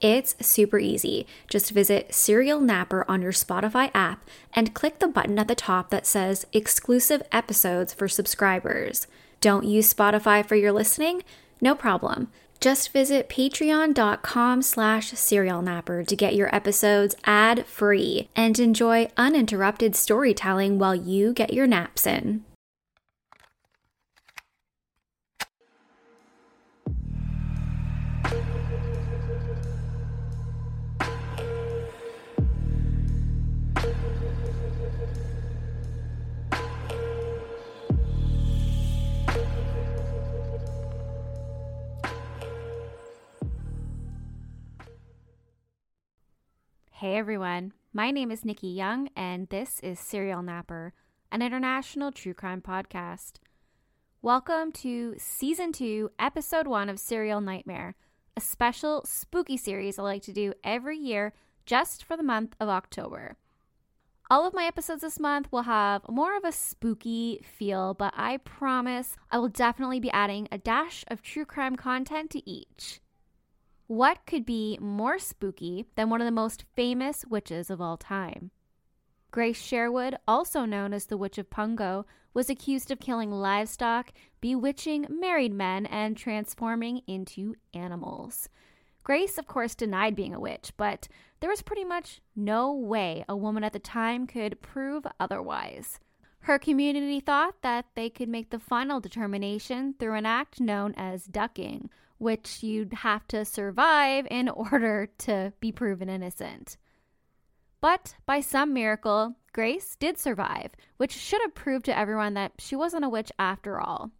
It's super easy. Just visit Serial Napper on your Spotify app and click the button at the top that says Exclusive Episodes for Subscribers. Don't use Spotify for your listening? No problem. Just visit patreon.com slash serialnapper to get your episodes ad-free and enjoy uninterrupted storytelling while you get your naps in. Hey everyone, my name is Nikki Young, and this is Serial Napper, an international true crime podcast. Welcome to Season 2, Episode 1 of Serial Nightmare, a special spooky series I like to do every year just for the month of October. All of my episodes this month will have more of a spooky feel, but I promise I will definitely be adding a dash of true crime content to each. What could be more spooky than one of the most famous witches of all time? Grace Sherwood, also known as the Witch of Pungo, was accused of killing livestock, bewitching married men, and transforming into animals. Grace, of course, denied being a witch, but there was pretty much no way a woman at the time could prove otherwise. Her community thought that they could make the final determination through an act known as ducking, which you'd have to survive in order to be proven innocent. But by some miracle, Grace did survive, which should have proved to everyone that she wasn't a witch after all.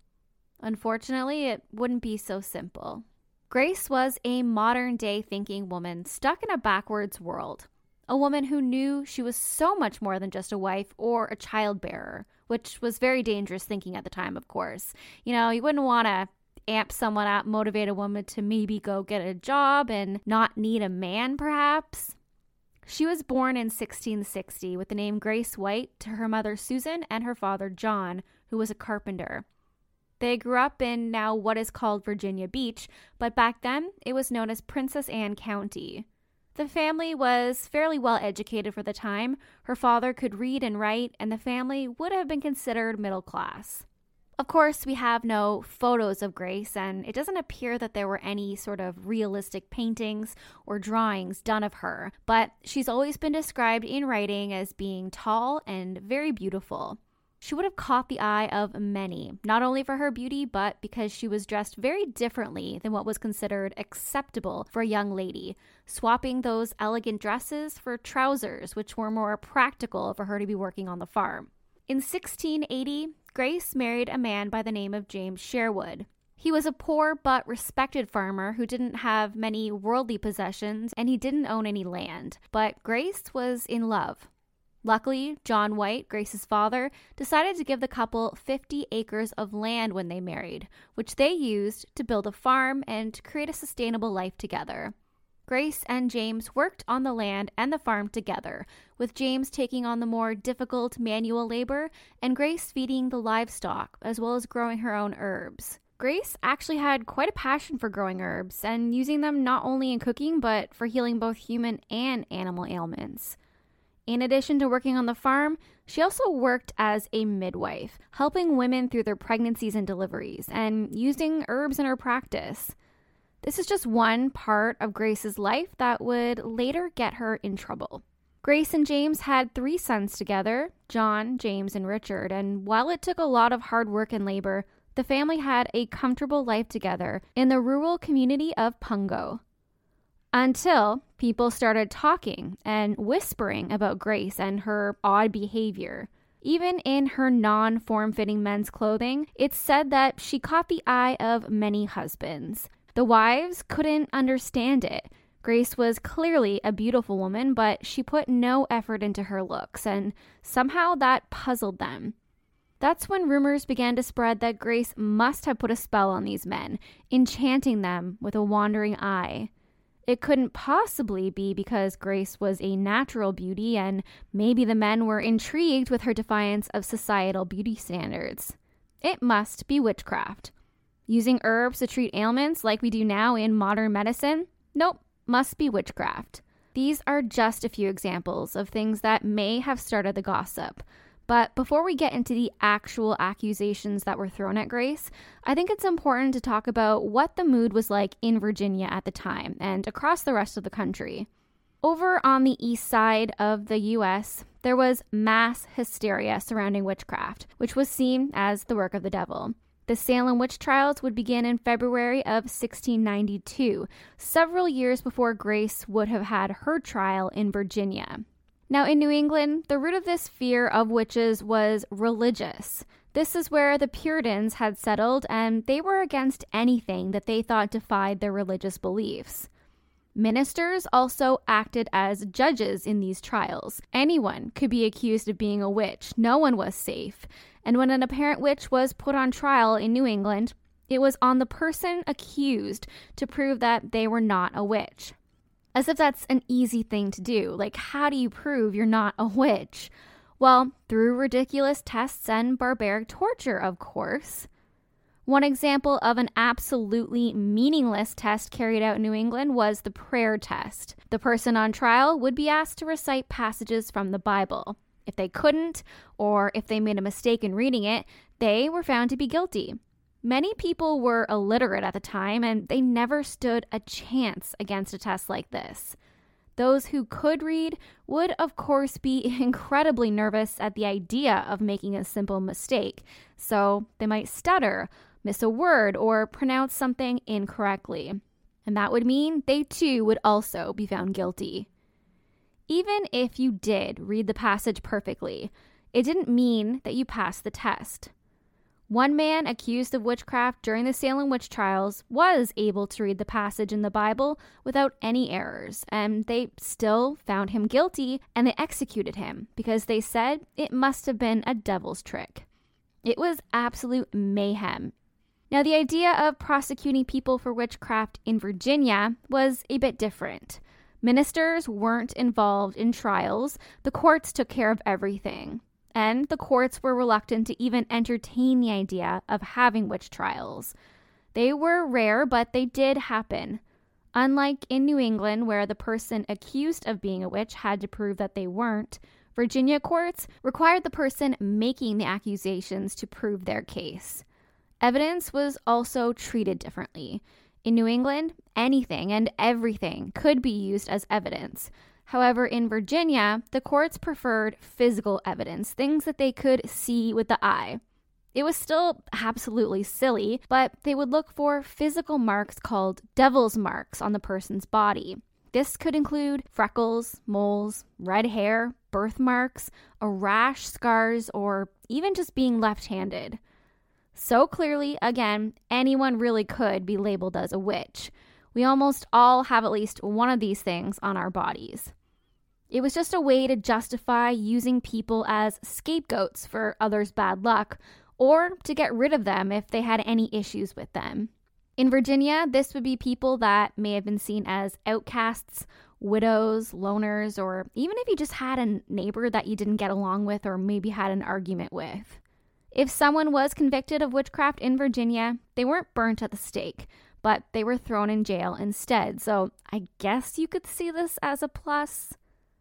Unfortunately, it wouldn't be so simple. Grace was a modern day thinking woman stuck in a backwards world. A woman who knew she was so much more than just a wife or a child bearer, which was very dangerous thinking at the time, of course. You know, you wouldn't want to amp someone up, motivate a woman to maybe go get a job and not need a man, perhaps. She was born in 1660 with the name Grace White to her mother Susan and her father John, who was a carpenter. They grew up in now what is called Virginia Beach, but back then it was known as Princess Anne County. The family was fairly well educated for the time. Her father could read and write, and the family would have been considered middle class. Of course, we have no photos of Grace, and it doesn't appear that there were any sort of realistic paintings or drawings done of her, but she's always been described in writing as being tall and very beautiful. She would have caught the eye of many, not only for her beauty, but because she was dressed very differently than what was considered acceptable for a young lady, swapping those elegant dresses for trousers, which were more practical for her to be working on the farm. In 1680, Grace married a man by the name of James Sherwood. He was a poor but respected farmer who didn't have many worldly possessions and he didn't own any land, but Grace was in love. Luckily, John White, Grace's father, decided to give the couple 50 acres of land when they married, which they used to build a farm and create a sustainable life together. Grace and James worked on the land and the farm together, with James taking on the more difficult manual labor and Grace feeding the livestock as well as growing her own herbs. Grace actually had quite a passion for growing herbs and using them not only in cooking but for healing both human and animal ailments. In addition to working on the farm, she also worked as a midwife, helping women through their pregnancies and deliveries and using herbs in her practice. This is just one part of Grace's life that would later get her in trouble. Grace and James had three sons together John, James, and Richard, and while it took a lot of hard work and labor, the family had a comfortable life together in the rural community of Pungo. Until people started talking and whispering about Grace and her odd behavior. Even in her non form fitting men's clothing, it's said that she caught the eye of many husbands. The wives couldn't understand it. Grace was clearly a beautiful woman, but she put no effort into her looks, and somehow that puzzled them. That's when rumors began to spread that Grace must have put a spell on these men, enchanting them with a wandering eye. It couldn't possibly be because Grace was a natural beauty and maybe the men were intrigued with her defiance of societal beauty standards. It must be witchcraft. Using herbs to treat ailments like we do now in modern medicine? Nope, must be witchcraft. These are just a few examples of things that may have started the gossip. But before we get into the actual accusations that were thrown at Grace, I think it's important to talk about what the mood was like in Virginia at the time and across the rest of the country. Over on the east side of the US, there was mass hysteria surrounding witchcraft, which was seen as the work of the devil. The Salem witch trials would begin in February of 1692, several years before Grace would have had her trial in Virginia. Now, in New England, the root of this fear of witches was religious. This is where the Puritans had settled, and they were against anything that they thought defied their religious beliefs. Ministers also acted as judges in these trials. Anyone could be accused of being a witch, no one was safe. And when an apparent witch was put on trial in New England, it was on the person accused to prove that they were not a witch. As if that's an easy thing to do. Like, how do you prove you're not a witch? Well, through ridiculous tests and barbaric torture, of course. One example of an absolutely meaningless test carried out in New England was the prayer test. The person on trial would be asked to recite passages from the Bible. If they couldn't, or if they made a mistake in reading it, they were found to be guilty. Many people were illiterate at the time and they never stood a chance against a test like this. Those who could read would, of course, be incredibly nervous at the idea of making a simple mistake, so they might stutter, miss a word, or pronounce something incorrectly. And that would mean they too would also be found guilty. Even if you did read the passage perfectly, it didn't mean that you passed the test. One man accused of witchcraft during the Salem witch trials was able to read the passage in the Bible without any errors, and they still found him guilty and they executed him because they said it must have been a devil's trick. It was absolute mayhem. Now, the idea of prosecuting people for witchcraft in Virginia was a bit different. Ministers weren't involved in trials, the courts took care of everything and the courts were reluctant to even entertain the idea of having witch trials. They were rare, but they did happen. Unlike in New England, where the person accused of being a witch had to prove that they weren't, Virginia courts required the person making the accusations to prove their case. Evidence was also treated differently. In New England, anything and everything could be used as evidence. However, in Virginia, the courts preferred physical evidence, things that they could see with the eye. It was still absolutely silly, but they would look for physical marks called devil's marks on the person's body. This could include freckles, moles, red hair, birthmarks, a rash, scars, or even just being left handed. So clearly, again, anyone really could be labeled as a witch. We almost all have at least one of these things on our bodies. It was just a way to justify using people as scapegoats for others' bad luck, or to get rid of them if they had any issues with them. In Virginia, this would be people that may have been seen as outcasts, widows, loners, or even if you just had a neighbor that you didn't get along with or maybe had an argument with. If someone was convicted of witchcraft in Virginia, they weren't burnt at the stake, but they were thrown in jail instead. So I guess you could see this as a plus.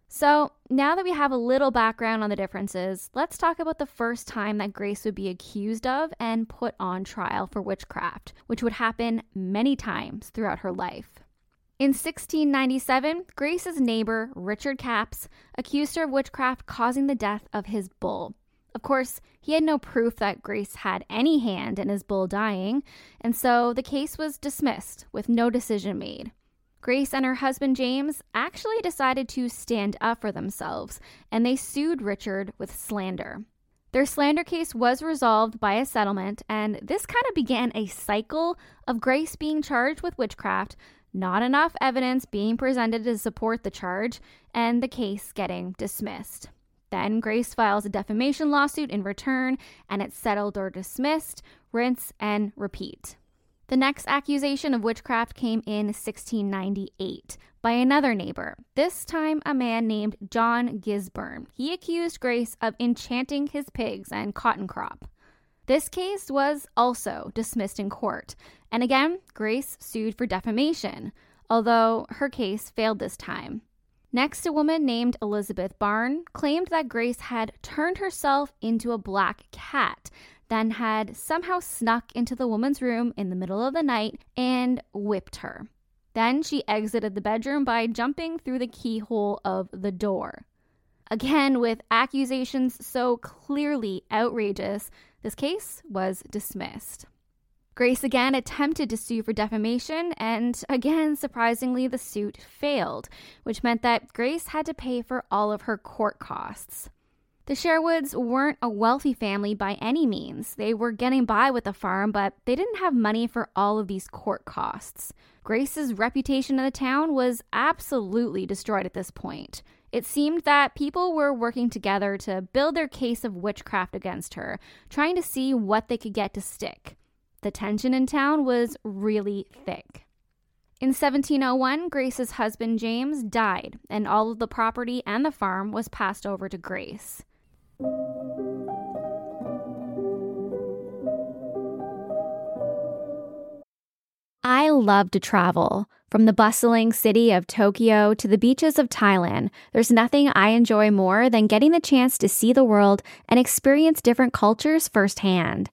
So, now that we have a little background on the differences, let's talk about the first time that Grace would be accused of and put on trial for witchcraft, which would happen many times throughout her life. In 1697, Grace's neighbor, Richard Capps, accused her of witchcraft causing the death of his bull. Of course, he had no proof that Grace had any hand in his bull dying, and so the case was dismissed with no decision made. Grace and her husband James actually decided to stand up for themselves and they sued Richard with slander. Their slander case was resolved by a settlement, and this kind of began a cycle of Grace being charged with witchcraft not enough evidence being presented to support the charge, and the case getting dismissed. Then Grace files a defamation lawsuit in return, and it's settled or dismissed, rinse and repeat. The next accusation of witchcraft came in 1698 by another neighbor, this time a man named John Gisburn. He accused Grace of enchanting his pigs and cotton crop. This case was also dismissed in court, and again, Grace sued for defamation, although her case failed this time. Next, a woman named Elizabeth Barn claimed that Grace had turned herself into a black cat, then had somehow snuck into the woman's room in the middle of the night and whipped her. Then she exited the bedroom by jumping through the keyhole of the door. Again, with accusations so clearly outrageous, this case was dismissed. Grace again attempted to sue for defamation, and again, surprisingly, the suit failed, which meant that Grace had to pay for all of her court costs. The Sherwoods weren't a wealthy family by any means. They were getting by with the farm, but they didn't have money for all of these court costs. Grace's reputation in the town was absolutely destroyed at this point. It seemed that people were working together to build their case of witchcraft against her, trying to see what they could get to stick. The tension in town was really thick. In 1701, Grace's husband James died, and all of the property and the farm was passed over to Grace. I love to travel. From the bustling city of Tokyo to the beaches of Thailand, there's nothing I enjoy more than getting the chance to see the world and experience different cultures firsthand.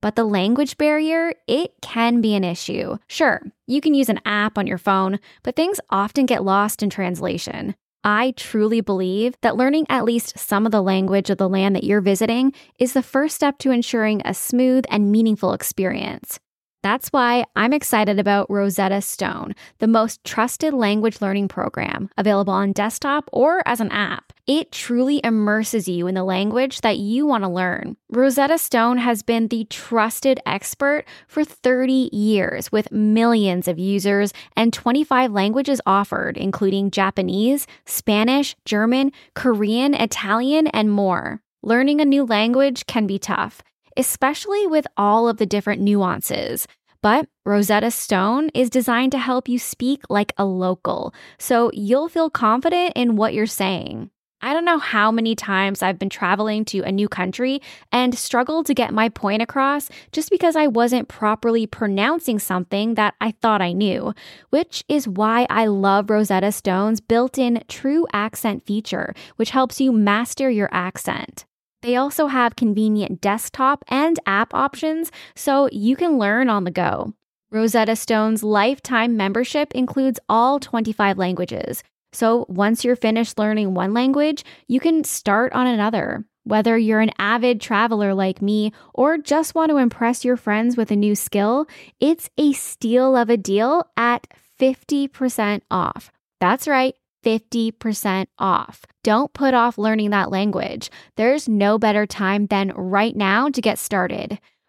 But the language barrier, it can be an issue. Sure, you can use an app on your phone, but things often get lost in translation. I truly believe that learning at least some of the language of the land that you're visiting is the first step to ensuring a smooth and meaningful experience. That's why I'm excited about Rosetta Stone, the most trusted language learning program available on desktop or as an app. It truly immerses you in the language that you want to learn. Rosetta Stone has been the trusted expert for 30 years with millions of users and 25 languages offered, including Japanese, Spanish, German, Korean, Italian, and more. Learning a new language can be tough especially with all of the different nuances. But Rosetta Stone is designed to help you speak like a local, so you'll feel confident in what you're saying. I don't know how many times I've been traveling to a new country and struggled to get my point across just because I wasn't properly pronouncing something that I thought I knew, which is why I love Rosetta Stone's built in true accent feature, which helps you master your accent. They also have convenient desktop and app options so you can learn on the go. Rosetta Stone's lifetime membership includes all 25 languages. So once you're finished learning one language, you can start on another. Whether you're an avid traveler like me or just want to impress your friends with a new skill, it's a steal of a deal at 50% off. That's right. 50% off. Don't put off learning that language. There's no better time than right now to get started.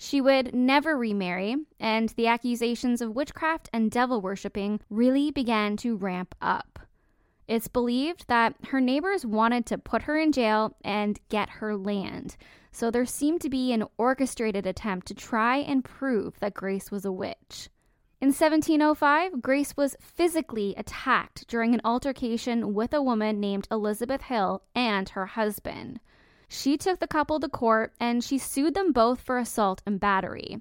She would never remarry, and the accusations of witchcraft and devil worshipping really began to ramp up. It's believed that her neighbors wanted to put her in jail and get her land. So there seemed to be an orchestrated attempt to try and prove that Grace was a witch. In 1705, Grace was physically attacked during an altercation with a woman named Elizabeth Hill and her husband. She took the couple to court and she sued them both for assault and battery.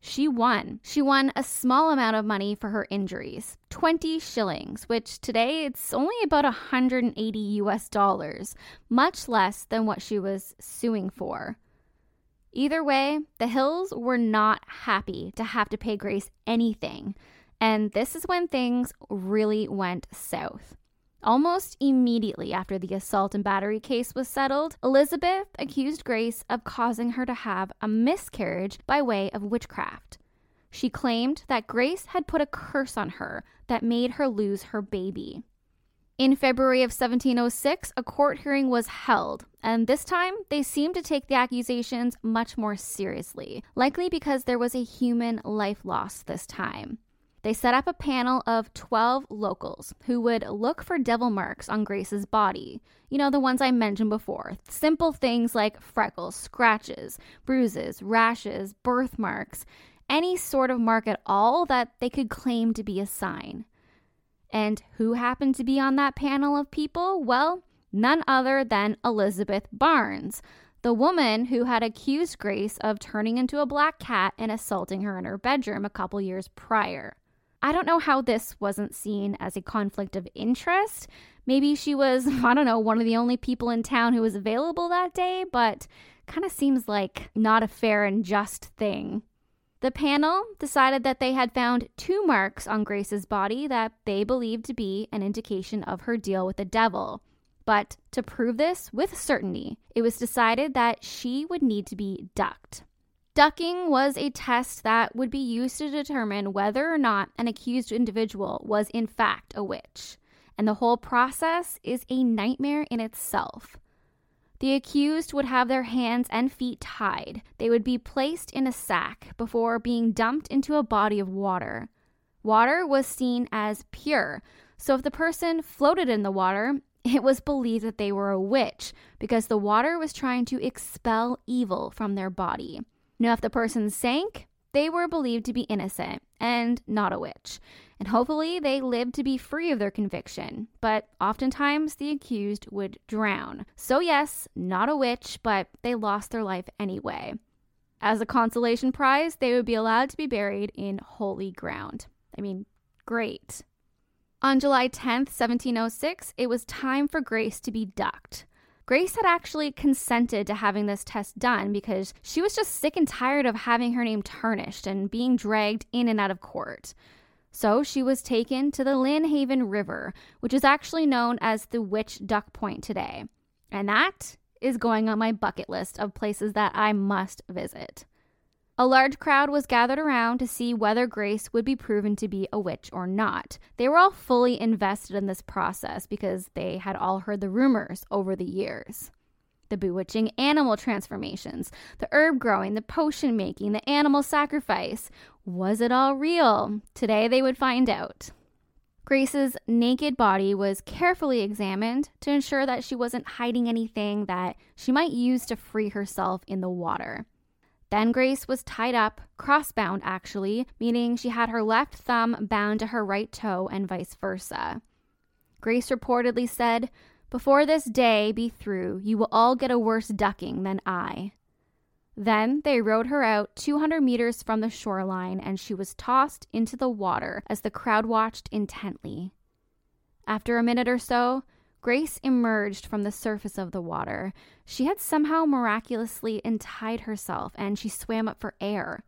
She won. She won a small amount of money for her injuries 20 shillings, which today it's only about 180 US dollars, much less than what she was suing for. Either way, the Hills were not happy to have to pay Grace anything, and this is when things really went south. Almost immediately after the assault and battery case was settled, Elizabeth accused Grace of causing her to have a miscarriage by way of witchcraft. She claimed that Grace had put a curse on her that made her lose her baby. In February of 1706, a court hearing was held, and this time they seemed to take the accusations much more seriously, likely because there was a human life lost this time. They set up a panel of 12 locals who would look for devil marks on Grace's body. You know, the ones I mentioned before. Simple things like freckles, scratches, bruises, rashes, birthmarks, any sort of mark at all that they could claim to be a sign. And who happened to be on that panel of people? Well, none other than Elizabeth Barnes, the woman who had accused Grace of turning into a black cat and assaulting her in her bedroom a couple years prior. I don't know how this wasn't seen as a conflict of interest. Maybe she was, I don't know, one of the only people in town who was available that day, but kind of seems like not a fair and just thing. The panel decided that they had found two marks on Grace's body that they believed to be an indication of her deal with the devil. But to prove this with certainty, it was decided that she would need to be ducked. Ducking was a test that would be used to determine whether or not an accused individual was in fact a witch, and the whole process is a nightmare in itself. The accused would have their hands and feet tied. They would be placed in a sack before being dumped into a body of water. Water was seen as pure, so if the person floated in the water, it was believed that they were a witch because the water was trying to expel evil from their body. Now, if the person sank, they were believed to be innocent and not a witch, and hopefully they lived to be free of their conviction. But oftentimes the accused would drown. So, yes, not a witch, but they lost their life anyway. As a consolation prize, they would be allowed to be buried in holy ground. I mean, great. On July 10th, 1706, it was time for Grace to be ducked. Grace had actually consented to having this test done because she was just sick and tired of having her name tarnished and being dragged in and out of court. So she was taken to the Lynnhaven River, which is actually known as the Witch Duck Point today. And that is going on my bucket list of places that I must visit. A large crowd was gathered around to see whether Grace would be proven to be a witch or not. They were all fully invested in this process because they had all heard the rumors over the years. The bewitching animal transformations, the herb growing, the potion making, the animal sacrifice. Was it all real? Today they would find out. Grace's naked body was carefully examined to ensure that she wasn't hiding anything that she might use to free herself in the water. Then Grace was tied up, crossbound actually, meaning she had her left thumb bound to her right toe and vice versa. Grace reportedly said, Before this day be through, you will all get a worse ducking than I. Then they rowed her out 200 meters from the shoreline and she was tossed into the water as the crowd watched intently. After a minute or so, Grace emerged from the surface of the water. She had somehow miraculously untied herself and she swam up for air.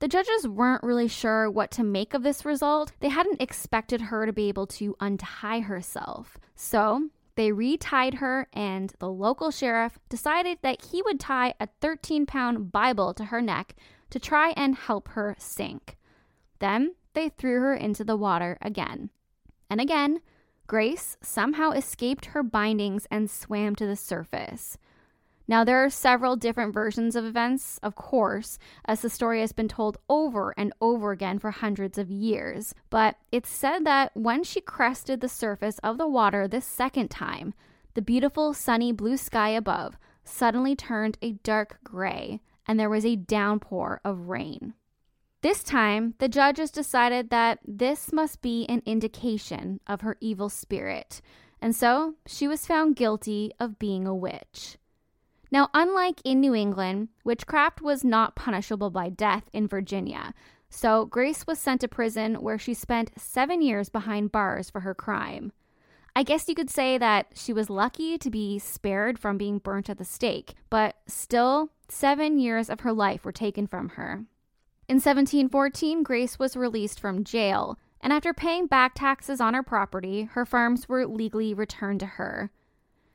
The judges weren't really sure what to make of this result. They hadn't expected her to be able to untie herself. So they retied her, and the local sheriff decided that he would tie a 13 pound Bible to her neck to try and help her sink. Then they threw her into the water again. And again, Grace somehow escaped her bindings and swam to the surface. Now, there are several different versions of events, of course, as the story has been told over and over again for hundreds of years. But it's said that when she crested the surface of the water this second time, the beautiful sunny blue sky above suddenly turned a dark gray, and there was a downpour of rain. This time, the judges decided that this must be an indication of her evil spirit, and so she was found guilty of being a witch. Now, unlike in New England, witchcraft was not punishable by death in Virginia, so Grace was sent to prison where she spent seven years behind bars for her crime. I guess you could say that she was lucky to be spared from being burnt at the stake, but still, seven years of her life were taken from her. In 1714, Grace was released from jail, and after paying back taxes on her property, her farms were legally returned to her.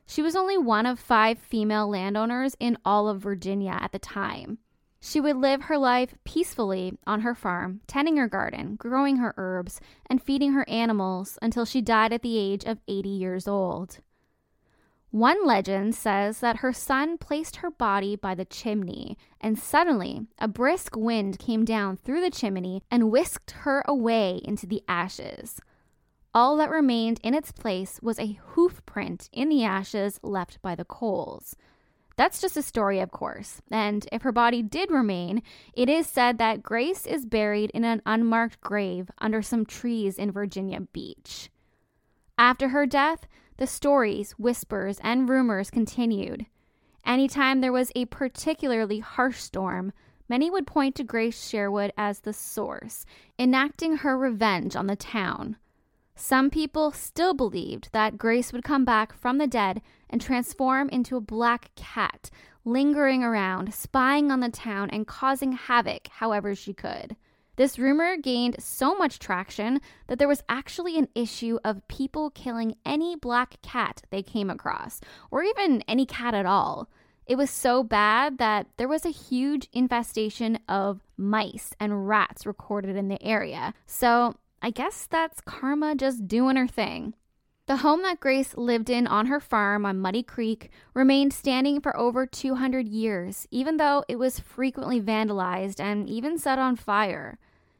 She was only one of five female landowners in all of Virginia at the time. She would live her life peacefully on her farm, tending her garden, growing her herbs, and feeding her animals until she died at the age of 80 years old. One legend says that her son placed her body by the chimney, and suddenly a brisk wind came down through the chimney and whisked her away into the ashes. All that remained in its place was a hoof print in the ashes left by the coals. That's just a story, of course. And if her body did remain, it is said that Grace is buried in an unmarked grave under some trees in Virginia Beach. After her death, the stories, whispers, and rumors continued. Anytime there was a particularly harsh storm, many would point to Grace Sherwood as the source, enacting her revenge on the town. Some people still believed that Grace would come back from the dead and transform into a black cat, lingering around, spying on the town, and causing havoc however she could. This rumor gained so much traction that there was actually an issue of people killing any black cat they came across, or even any cat at all. It was so bad that there was a huge infestation of mice and rats recorded in the area. So I guess that's karma just doing her thing. The home that Grace lived in on her farm on Muddy Creek remained standing for over 200 years, even though it was frequently vandalized and even set on fire.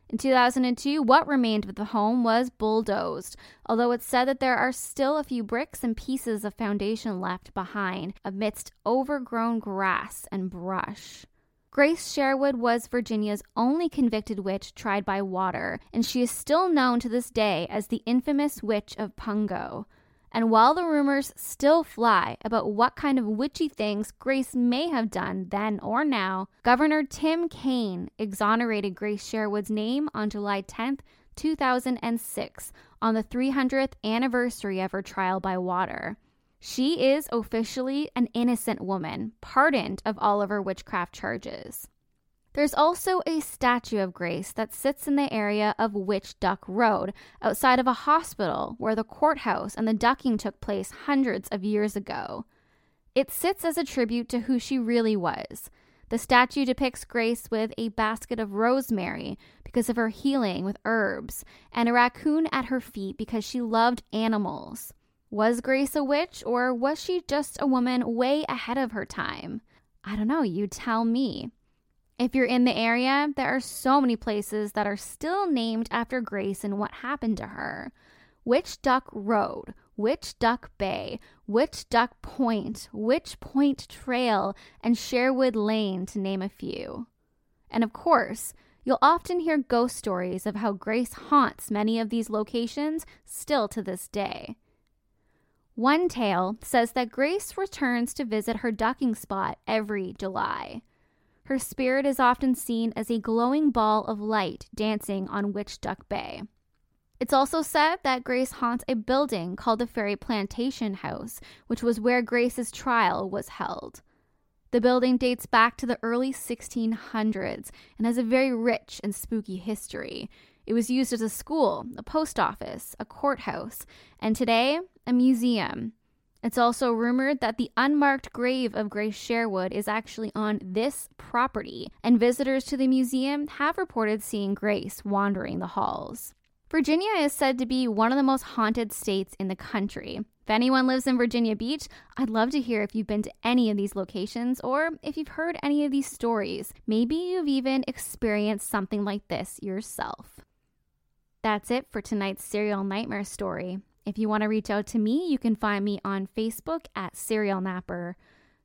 In 2002, what remained of the home was bulldozed, although it's said that there are still a few bricks and pieces of foundation left behind amidst overgrown grass and brush. Grace Sherwood was Virginia's only convicted witch tried by water, and she is still known to this day as the infamous Witch of Pungo. And while the rumors still fly about what kind of witchy things Grace may have done then or now, Governor Tim Kaine exonerated Grace Sherwood's name on July 10, 2006, on the 300th anniversary of her trial by water. She is officially an innocent woman, pardoned of all of her witchcraft charges. There's also a statue of Grace that sits in the area of Witch Duck Road, outside of a hospital where the courthouse and the ducking took place hundreds of years ago. It sits as a tribute to who she really was. The statue depicts Grace with a basket of rosemary because of her healing with herbs, and a raccoon at her feet because she loved animals. Was Grace a witch, or was she just a woman way ahead of her time? I don't know, you tell me. If you're in the area, there are so many places that are still named after Grace and what happened to her. Witch Duck Road, Witch Duck Bay, Witch Duck Point, Witch Point Trail, and Sherwood Lane, to name a few. And of course, you'll often hear ghost stories of how Grace haunts many of these locations still to this day. One tale says that Grace returns to visit her ducking spot every July. Her spirit is often seen as a glowing ball of light dancing on Witch Duck Bay. It's also said that Grace haunts a building called the Ferry Plantation House, which was where Grace's trial was held. The building dates back to the early 1600s and has a very rich and spooky history. It was used as a school, a post office, a courthouse, and today, a museum. It's also rumored that the unmarked grave of Grace Sherwood is actually on this property, and visitors to the museum have reported seeing Grace wandering the halls. Virginia is said to be one of the most haunted states in the country. If anyone lives in Virginia Beach, I'd love to hear if you've been to any of these locations or if you've heard any of these stories. Maybe you've even experienced something like this yourself. That's it for tonight's Serial Nightmare story. If you want to reach out to me, you can find me on Facebook at Serial Napper.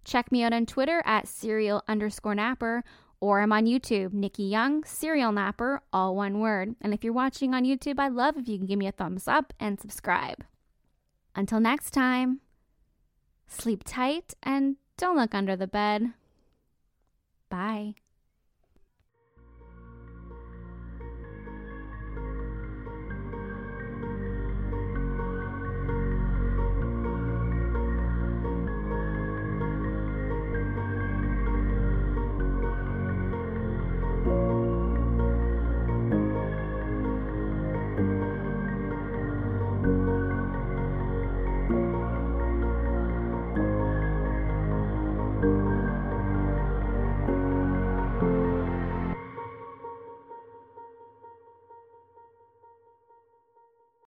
Check me out on Twitter at serial underscore napper, or I'm on YouTube, Nikki Young, Serial Napper, all one word. And if you're watching on YouTube, I'd love if you can give me a thumbs up and subscribe. Until next time, sleep tight and don't look under the bed.